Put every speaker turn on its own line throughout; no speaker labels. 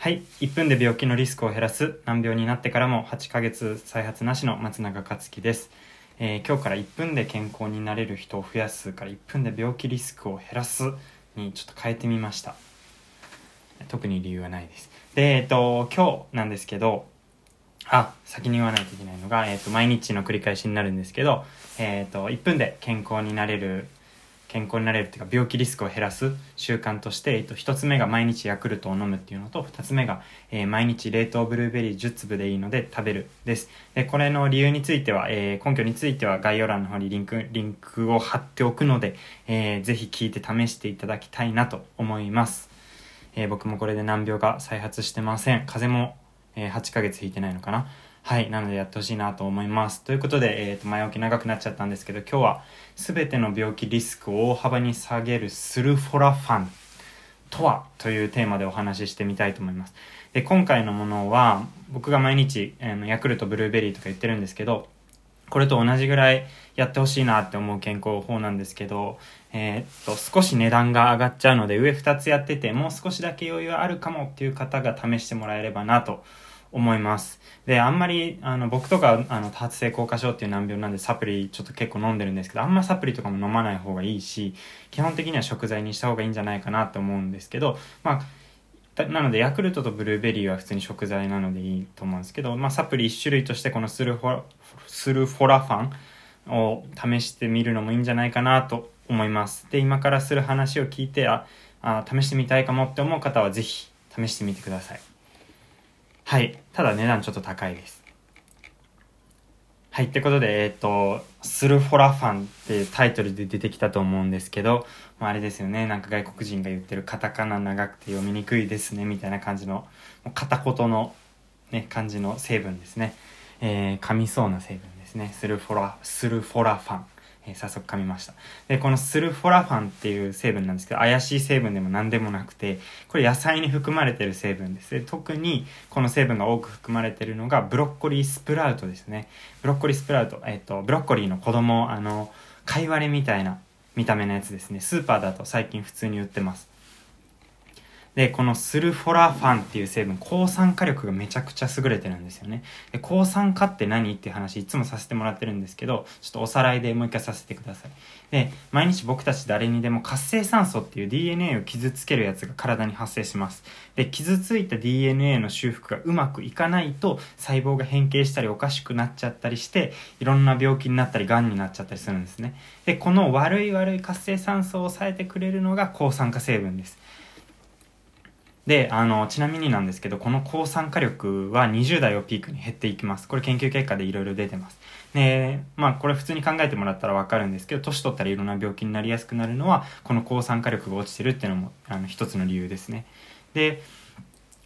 はい。1分で病気のリスクを減らす難病になってからも8ヶ月再発なしの松永克樹です。えー今日から1分で健康になれる人を増やすから1分で病気リスクを減らすにちょっと変えてみました。特に理由はないです。で、えっと、今日なんですけど、あ、先に言わないといけないのが、えっと、毎日の繰り返しになるんですけど、えっと、1分で健康になれる健康になれるっていうか病気リスクを減らす習慣として、えっと、1つ目が毎日ヤクルトを飲むっていうのと2つ目が、えー毎日冷凍ブルーベリー10粒でいいので食べるです。でこれの理由については、えー根拠については概要欄の方にリンクリンクを貼っておくので、えーぜひ聞いて試していただきたいなと思います、えー僕もこれで難病が再発してません。風邪も、え8ヶ月引いてないのかな。はい。なのでやってほしいなと思います。ということで、えっ、と、前置き長くなっちゃったんですけど、今日は全ての病気リスクを大幅に下げるスルフォラファンとはというテーマでお話ししてみたいと思います。で、今回のものは、僕が毎日、あのヤクルトブルーベリーとか言ってるんですけど、これと同じぐらいやってほしいなって思う健康法なんですけど、えーっと、少し値段が上がっちゃうので、上2つやってて、もう少しだけ余裕あるかもっていう方が試してもらえればなと思います。で、あんまり、あの、僕とか、あの、多発性硬化症っていう難病なんでサプリちょっと結構飲んでるんですけど、あんまサプリとかも飲まない方がいいし、基本的には食材にした方がいいんじゃないかなと思うんですけど、まあ、なので、ヤクルトとブルーベリーは普通に食材なのでいいと思うんですけど、まあ、サプリ1種類としてこのスルフォラ、スルフォラファンを試してみるのもいいんじゃないかなと思います。で、今からする話を聞いて、あ、あ試してみたいかもって思う方はぜひ試してみてください。はい。ただ値段ちょっと高いです。はい。ってことで、えっ、と、スルフォラファンってタイトルで出てきたと思うんですけど、まあ、あれですよね。なんか外国人が言ってるカタカナ長くて読みにくいですね、みたいな感じの、もう片言のね、感じの成分ですね。えー噛みそうな成分ですね。スルフォラ、スルフォラファン。えー早速噛みました。で、このスルフォラファンっていう成分なんですけど、怪しい成分でも何でもなくて、これ野菜に含まれてる成分です。で特にこの成分が多く含まれてるのがブロッコリースプラウトですね。ブロッコリースプラウト、えっ、と、ブロッコリーの子供、あの、貝割れみたいな見た目のやつですね。スーパーだと最近普通に売ってます。で、このスルフォラファンっていう成分、抗酸化力がめちゃくちゃ優れてるんですよね。で、抗酸化って何っていう話いつもさせてもらってるんですけど、ちょっとおさらいでもう一回させてください。で、毎日僕たち誰にでも活性酸素っていう DNA を傷つけるやつが体に発生します。で、傷ついた DNA の修復がうまくいかないと細胞が変形したりおかしくなっちゃったりして、いろんな病気になったり癌になっちゃったりするんですね。で、この悪い悪い活性酸素を抑えてくれるのが抗酸化成分です。で、あの、ちなみになんですけど、この抗酸化力は20代をピークに減っていきます。これ研究結果でいろいろ出てます。で、まあこれ普通に考えてもらったらわかるんですけど、年取ったらいろんな病気になりやすくなるのは、この抗酸化力が落ちてるっていうのも、あの、一つの理由ですね。で、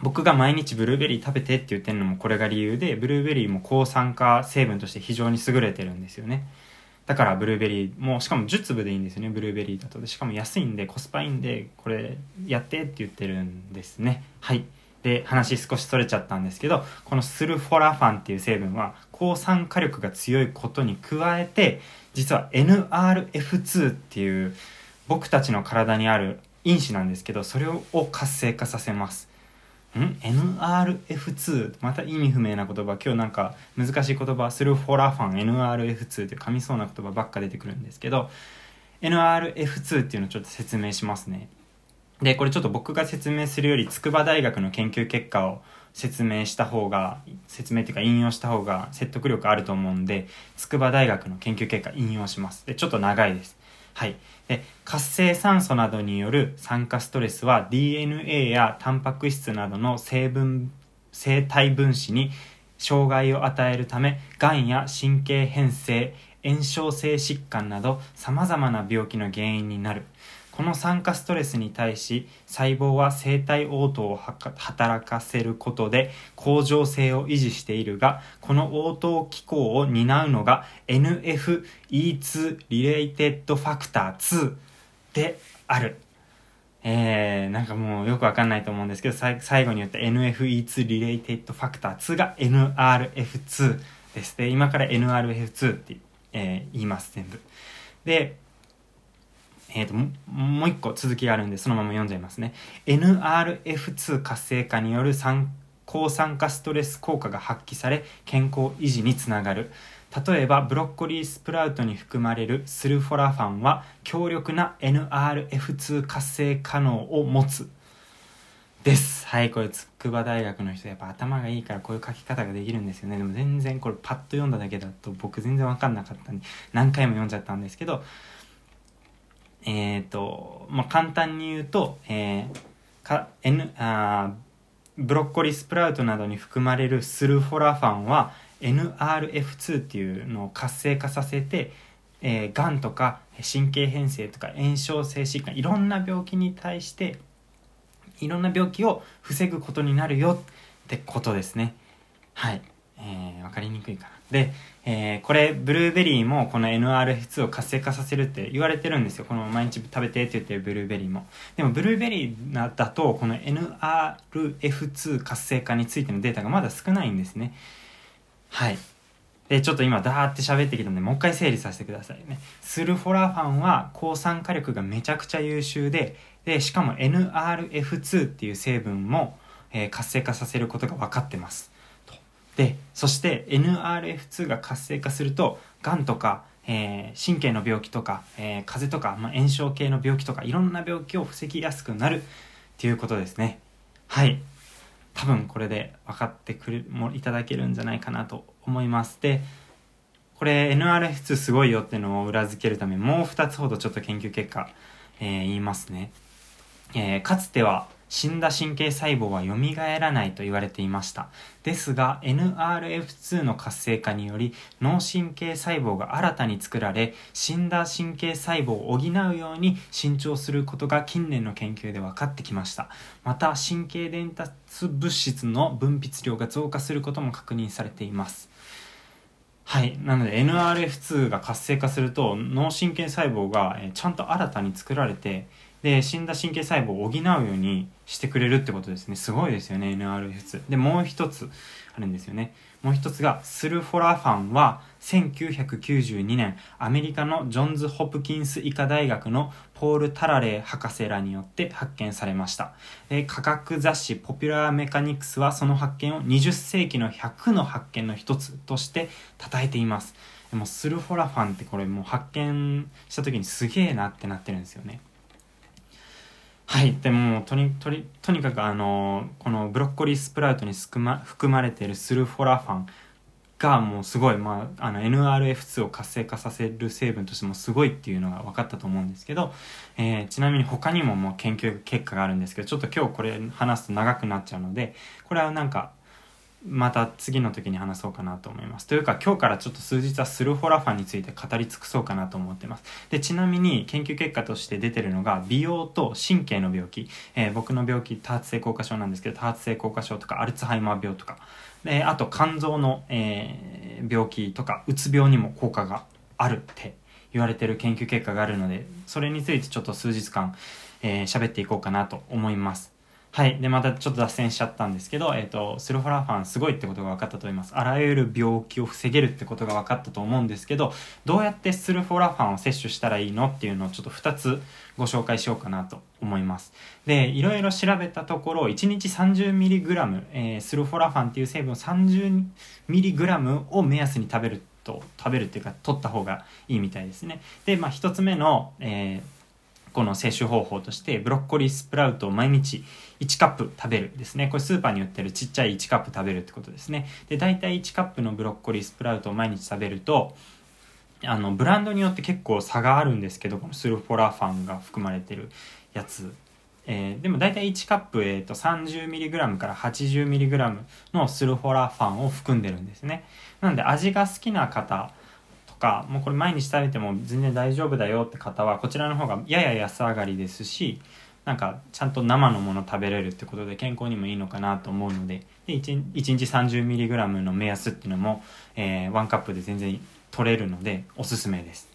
僕が毎日ブルーベリー食べてって言ってるのもこれが理由で、ブルーベリーも抗酸化成分として非常に優れてるんですよね。だからブルーベリーもしかも10粒でいいんですよねブルーベリーだと。でしかも安いんでコスパいいんでこれやってって言ってるんですね。はい。で話少しそれちゃったんですけどこのスルフォラファンっていう成分は抗酸化力が強いことに加えて実は NRF2 っていう僕たちの体にある因子なんですけどそれを活性化させます。ん ?NRF2 また意味不明な言葉。今日なんか難しい言葉スルフォラファン。NRF2 って噛みそうな言葉ばっか出てくるんですけど。NRF2 っていうのをちょっと説明しますね。でこれちょっと僕が説明するより筑波大学の研究結果を説明した方が説明っていうか引用した方が説得力あると思うんで筑波大学の研究結果引用します。でちょっと長いです。はい。で、活性酸素などによる酸化ストレスは DNA やタンパク質などの成分、生体分子に障害を与えるため、がんや神経変性、炎症性疾患などさまざまな病気の原因になる。この酸化ストレスに対し細胞は生体応答を働かせることで恒常性を維持しているがこの応答機構を担うのが NFE2 Related Factor 2である。えー、なんかもうよくわかんないと思うんですけど最後に言った NFE2 Related Factor 2が NRF2 です。で、今から NRF2 って、えー言います、全部。で、え、ー、と、もう一個続きがあるんで、そのまま読んじゃいますね。NRF2 活性化による抗酸化ストレス効果が発揮され、健康維持につながる。例えば、ブロッコリースプラウトに含まれるスルフォラファンは、強力な NRF2 活性化能を持つ。です。はい、これ、筑波大学の人、やっぱ頭がいいからこういう書き方ができるんですよね。でも全然これパッと読んだだけだと僕全然わかんなかったんで、何回も読んじゃったんですけど、えっ、ー、と、まあ、簡単に言うと、えー、か、N、あブロッコリースプラウトなどに含まれるスルフォラファンは NRF2 っていうのを活性化させて、えー、がんとか神経変性とか炎症性疾患いろんな病気に対していろんな病気を防ぐことになるよってことですね。はい、かりにくいかな。で、えー、これブルーベリーもこの NRF2 を活性化させるって言われてるんですよ。この毎日食べてって言ってるブルーベリーも。でもブルーベリーだとこの NRF2 活性化についてのデータがまだ少ないんですね。はい。でちょっと今ダーって喋ってきたんでもう一回整理させてくださいね。スルフォラファンは抗酸化力がめちゃくちゃ優秀ででしかも NRF2 っていう成分も、えー、活性化させることが分かってます。でそして NRF2 が活性化するとがんとか、えー、神経の病気とか、えー、風邪とか、まあ、炎症系の病気とかいろんな病気を防ぎやすくなるっていうことですね。はい。多分これで分かってくるもいただけるんじゃないかなと思います。でこれ NRF2 すごいよっていうのを裏付けるためもう2つほどちょっと研究結果、えー、言いますね、えー、かつては死んだ神経細胞は蘇らないと言われていました。ですが NRF2 の活性化により脳神経細胞が新たに作られ死んだ神経細胞を補うように伸長することが近年の研究で分かってきました。また神経伝達物質の分泌量が増加することも確認されています。はい。なので NRF2 が活性化すると脳神経細胞がちゃんと新たに作られてで死んだ神経細胞を補うようにしてくれるってことですね。すごいですよね NRF でもう一つあるんですよね。もう一つがスルフォラファンは1992年アメリカのジョンズ・ホプキンス医科大学のポール・タラレー博士らによって発見されました。科学雑誌ポピュラー・メカニクスはその発見を20世紀の100の発見の一つとして称えています。でもスルフォラファンってこれもう発見した時にすげえなってなってるんですよね。はい。でも、とに、とに、とにかくあの、このブロッコリースプラウトに含ま含まれているスルフォラファンがもうすごい、まあ、あの NRF2 を活性化させる成分としてもすごいっていうのが分かったと思うんですけど、えー、ちなみに他にももう研究結果があるんですけど、ちょっと今日これ話すと長くなっちゃうので、これはなんかまた次の時に話そうかなと思います。というか今日からちょっと数日はスルフォラファンについて語り尽くそうかなと思ってます。で、ちなみに研究結果として出てるのが美容と神経の病気。えー、僕の病気多発性硬化症なんですけど、多発性硬化症とかアルツハイマー病とか、であと肝臓の、えー、病気とかうつ病にも効果があるって言われてる研究結果があるので、それについてちょっと数日間、えー、喋っていこうかなと思います。はい。で、またちょっと脱線しちゃったんですけど、えっ、ー、と、スルフォラファンすごいってことが分かったと思います。あらゆる病気を防げるってことが分かったと思うんですけど、どうやってスルフォラファンを摂取したらいいのっていうのをちょっと2つご紹介しようかなと思います。で、いろいろ調べたところ、1日 30mg、えー、スルフォラファンっていう成分を 30mg を目安に食べると、食べるっていうか、取った方がいいみたいですね。で、まあ、1つ目の、えーこの摂取方法としてブロッコリースプラウトを毎日1カップ食べるですね。これスーパーに売ってるちっちゃい1カップ食べるってことですね。で大体1カップのブロッコリースプラウトを毎日食べるとあのブランドによって結構差があるんですけどこのスルフォラファンが含まれてるやつ。えー、でも大体1カップ、えーと、30mg から 80mg のスルフォラファンを含んでるんですね。なので味が好きな方かもうこれ毎日食べても全然大丈夫だよって方はこちらの方がやや安上がりですしなんかちゃんと生のもの食べれるってことで健康にもいいのかなと思うのでで 1, 1日 30mg の目安っていうのも、えー、1カップで全然取れるのでおすすめです。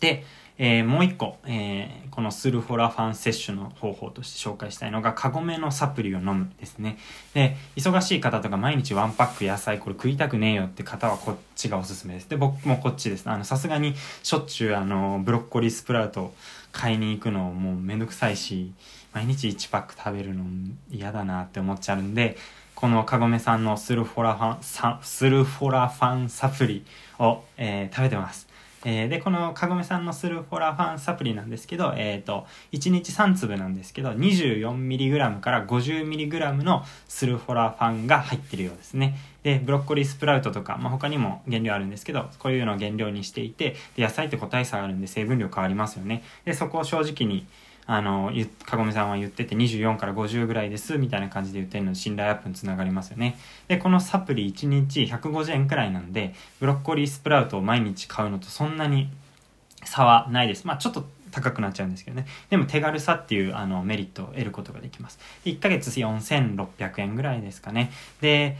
で、えー、もう一個、えー、このスルフォラファン摂取の方法として紹介したいのが、カゴメのサプリを飲むですね。で、忙しい方とか毎日ワンパック野菜これ食いたくねえよって方はこっちがおすすめです。で、僕もこっちです。あの、さすがにしょっちゅうあの、ブロッコリースプラウト買いに行くのもうめんどくさいし、毎日1パック食べるの嫌だなって思っちゃうんで、このカゴメさんのスルフォラファン、スルフォラファンサプリを、えー、食べてます。えー、で、このかごめさんのスルフォラファンサプリなんですけど、えっ、ー、と、1日3粒なんですけど、24mg から 50mg のスルフォラファンが入ってるようですね。で、ブロッコリースプラウトとか、まあ、他にも原料あるんですけど、こういうのを原料にしていて、で野菜って個体差があるんで成分量変わりますよね。で、そこを正直に、あの、かごめさんは言ってて24から50ぐらいですみたいな感じで言ってるので信頼アップにつながりますよね。で、このサプリ1日150円くらいなんで、ブロッコリースプラウトを毎日買うのとそんなに差はないです。まあちょっと高くなっちゃうんですけどね。でも手軽さっていうあのメリットを得ることができます。1ヶ月4600円ぐらいですかね。で、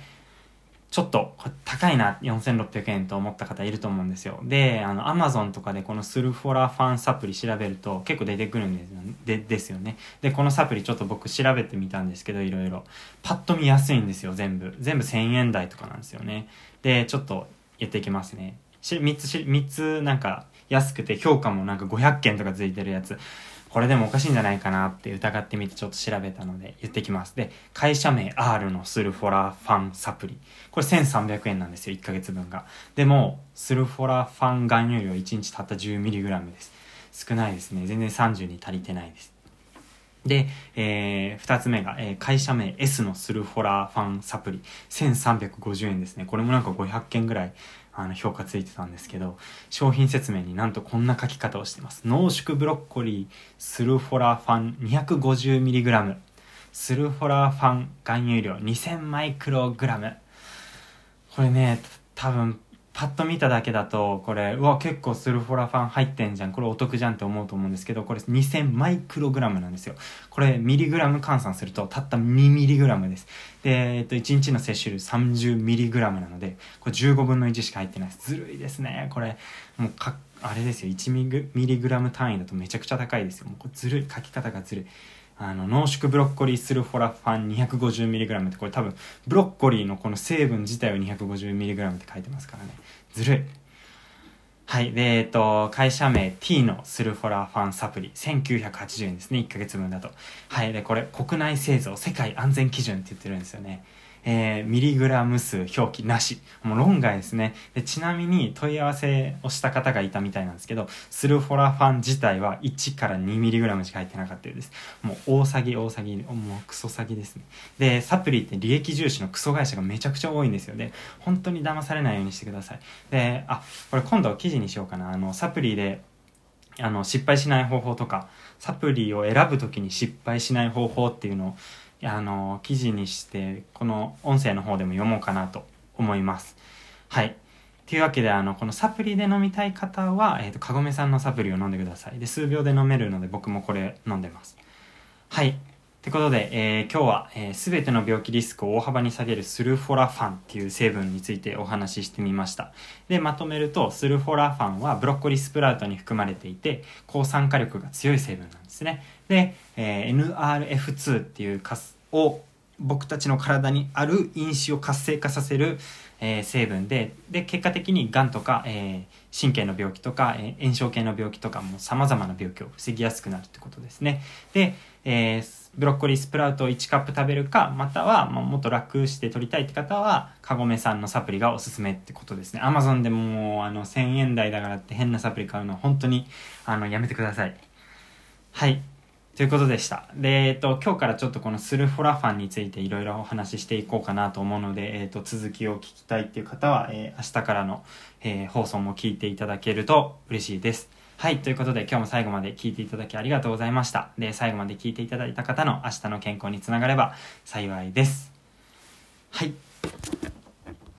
ちょっと高いな、4600円と思った方いると思うんですよ。で、あの、アマゾンとかでこのスルフォラファンサプリ調べると結構出てくるんですよでですよね。で、このサプリちょっと僕調べてみたんですけど、いろいろ。パッと見やすいんですよ、全部。全部1000円台とかなんですよね。で、ちょっとやっていきますね。3つ、3つなんか安くて評価もなんか500件とかついてるやつ。これでもおかしいんじゃないかなって疑ってみてちょっと調べたので言ってきます。で、会社名 R のスルフォラファンサプリ。これ1300円なんですよ、1ヶ月分が。でも、スルフォラファン含有量1日たった 10mg です。少ないですね。全然30に足りてないです。で、えー、二つ目が、えー、会社名 S のスルフォラファンサプリ。1350円ですね。これもなんか500件ぐらいあの評価ついてたんですけど、商品説明になんとこんな書き方をしてます。濃縮ブロッコリースルフォラファン 250mg。スルフォラファン含有量2000マイクログラム。これね、多分パッと見ただけだと、これ、うわ、結構スルフォラファン入ってんじゃん。これお得じゃんって思うと思うんですけど、これ2000マイクログラムなんですよ。これ、ミリグラム換算すると、たった2ミリグラムです。で、えっと、1日の摂取量30ミリグラムなので、これ15分の1しか入ってないです。ずるいですね。これ、もうか、あれですよ。1ミリグラム単位だとめちゃくちゃ高いですよ。もうこれずるい。書き方がずるい。あの濃縮ブロッコリースルフォラファン 250mg ってこれ多分ブロッコリーのこの成分自体を 250mg って書いてますからね。ずるい。はい。でえっと会社名 T のスルフォラファンサプリ。1980円ですね。1ヶ月分だと。はい。でこれ国内製造世界安全基準って言ってるんですよね。えー、ミリグラム数表記なし。もう論外ですねで。ちなみに問い合わせをした方がいたみたいなんですけど、スルフォラファン自体は1から2ミリグラムしか入ってなかったようです。もう大詐欺大詐欺、もうクソ詐欺ですね。で、サプリって利益重視のクソ会社がめちゃくちゃ多いんですよね。本当に騙されないようにしてください。で、あ、これ今度記事にしようかな。あの、サプリで、あの、失敗しない方法とか、サプリを選ぶときに失敗しない方法っていうのをあの記事にしてこの音声の方でも読もうかなと思います。はい。というわけであのこのサプリで飲みたい方は、えーと、かごめさんのサプリを飲んでください。で数秒で飲めるので僕もこれ飲んでます。はい。ということで、えー、今日は、えー、全ての病気リスクを大幅に下げるスルフォラファンっていう成分についてお話ししてみました。で、まとめると、スルフォラファンはブロッコリースプラウトに含まれていて、抗酸化力が強い成分なんですね。で、えー、NRF2 っていうカスを僕たちの体にある因子を活性化させる、えー、成分でで結果的にがんとか、えー、神経の病気とか、えー、炎症系の病気とかもさまざまな病気を防ぎやすくなるってことですねで、えー、ブロッコリースプラウトを1カップ食べるかまたは、まあ、もっと楽して取りたいって方はカゴメさんのサプリがおすすめってことですねアマゾンでもあの1000円台だからって変なサプリ買うの本当にあのやめてくださいはいということでした。で、えっと、今日からちょっとこのスルフォラファンについていろいろお話ししていこうかなと思うので、えっと、続きを聞きたいっていう方は、えー、明日からの、えー、放送も聞いていただけると嬉しいです。はい。ということで、今日も最後まで聞いていただきありがとうございました。で、最後まで聞いていただいた方の明日の健康につながれば幸いです。はい。